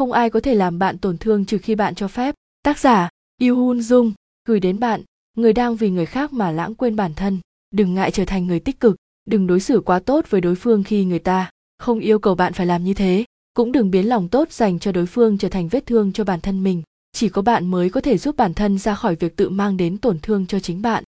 không ai có thể làm bạn tổn thương trừ khi bạn cho phép. Tác giả Yoo Hun Dung gửi đến bạn, người đang vì người khác mà lãng quên bản thân. Đừng ngại trở thành người tích cực. Đừng đối xử quá tốt với đối phương khi người ta không yêu cầu bạn phải làm như thế. Cũng đừng biến lòng tốt dành cho đối phương trở thành vết thương cho bản thân mình. Chỉ có bạn mới có thể giúp bản thân ra khỏi việc tự mang đến tổn thương cho chính bạn.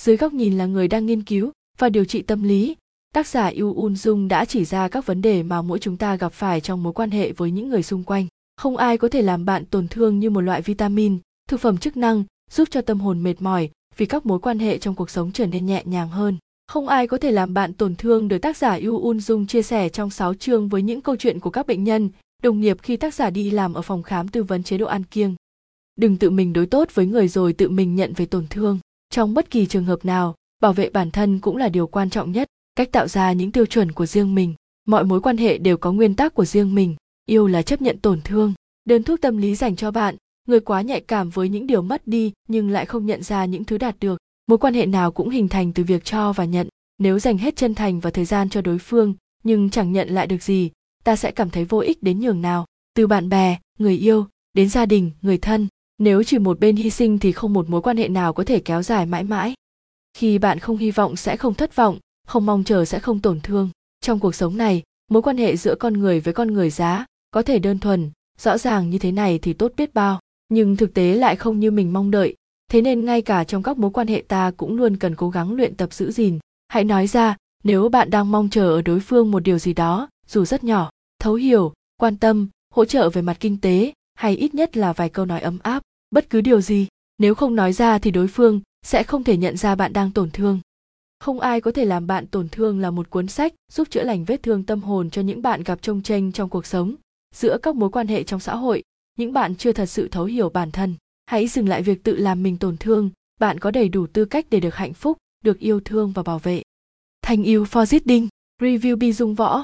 Dưới góc nhìn là người đang nghiên cứu và điều trị tâm lý tác giả Yu Un Dung đã chỉ ra các vấn đề mà mỗi chúng ta gặp phải trong mối quan hệ với những người xung quanh. Không ai có thể làm bạn tổn thương như một loại vitamin, thực phẩm chức năng giúp cho tâm hồn mệt mỏi vì các mối quan hệ trong cuộc sống trở nên nhẹ nhàng hơn. Không ai có thể làm bạn tổn thương được tác giả Yu Un Dung chia sẻ trong 6 chương với những câu chuyện của các bệnh nhân, đồng nghiệp khi tác giả đi làm ở phòng khám tư vấn chế độ ăn kiêng. Đừng tự mình đối tốt với người rồi tự mình nhận về tổn thương. Trong bất kỳ trường hợp nào, bảo vệ bản thân cũng là điều quan trọng nhất cách tạo ra những tiêu chuẩn của riêng mình, mọi mối quan hệ đều có nguyên tắc của riêng mình. Yêu là chấp nhận tổn thương, đơn thuốc tâm lý dành cho bạn. Người quá nhạy cảm với những điều mất đi, nhưng lại không nhận ra những thứ đạt được. Mối quan hệ nào cũng hình thành từ việc cho và nhận. Nếu dành hết chân thành và thời gian cho đối phương, nhưng chẳng nhận lại được gì, ta sẽ cảm thấy vô ích đến nhường nào. Từ bạn bè, người yêu, đến gia đình, người thân. Nếu chỉ một bên hy sinh thì không một mối quan hệ nào có thể kéo dài mãi mãi. Khi bạn không hy vọng sẽ không thất vọng không mong chờ sẽ không tổn thương. Trong cuộc sống này, mối quan hệ giữa con người với con người giá có thể đơn thuần, rõ ràng như thế này thì tốt biết bao. Nhưng thực tế lại không như mình mong đợi. Thế nên ngay cả trong các mối quan hệ ta cũng luôn cần cố gắng luyện tập giữ gìn. Hãy nói ra, nếu bạn đang mong chờ ở đối phương một điều gì đó, dù rất nhỏ, thấu hiểu, quan tâm, hỗ trợ về mặt kinh tế, hay ít nhất là vài câu nói ấm áp, bất cứ điều gì, nếu không nói ra thì đối phương sẽ không thể nhận ra bạn đang tổn thương không ai có thể làm bạn tổn thương là một cuốn sách giúp chữa lành vết thương tâm hồn cho những bạn gặp trông tranh trong cuộc sống, giữa các mối quan hệ trong xã hội. Những bạn chưa thật sự thấu hiểu bản thân, hãy dừng lại việc tự làm mình tổn thương. Bạn có đầy đủ tư cách để được hạnh phúc, được yêu thương và bảo vệ. Thành yêu for reading review bi dung võ.